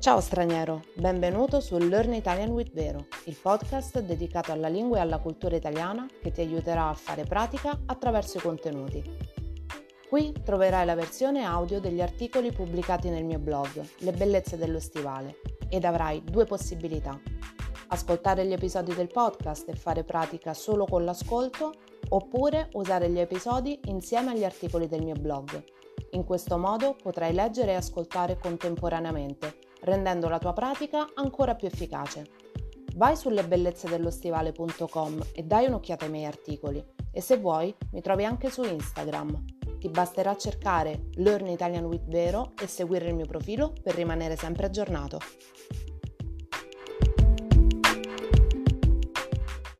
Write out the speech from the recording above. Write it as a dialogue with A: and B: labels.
A: Ciao straniero, benvenuto su Learn Italian with Vero, il podcast dedicato alla lingua e alla cultura italiana che ti aiuterà a fare pratica attraverso i contenuti. Qui troverai la versione audio degli articoli pubblicati nel mio blog, Le bellezze dello stivale, ed avrai due possibilità. Ascoltare gli episodi del podcast e fare pratica solo con l'ascolto, oppure usare gli episodi insieme agli articoli del mio blog. In questo modo potrai leggere e ascoltare contemporaneamente rendendo la tua pratica ancora più efficace. Vai sulle e dai un'occhiata ai miei articoli e se vuoi mi trovi anche su Instagram. Ti basterà cercare Learn Italian with Vero e seguire il mio profilo per rimanere sempre aggiornato.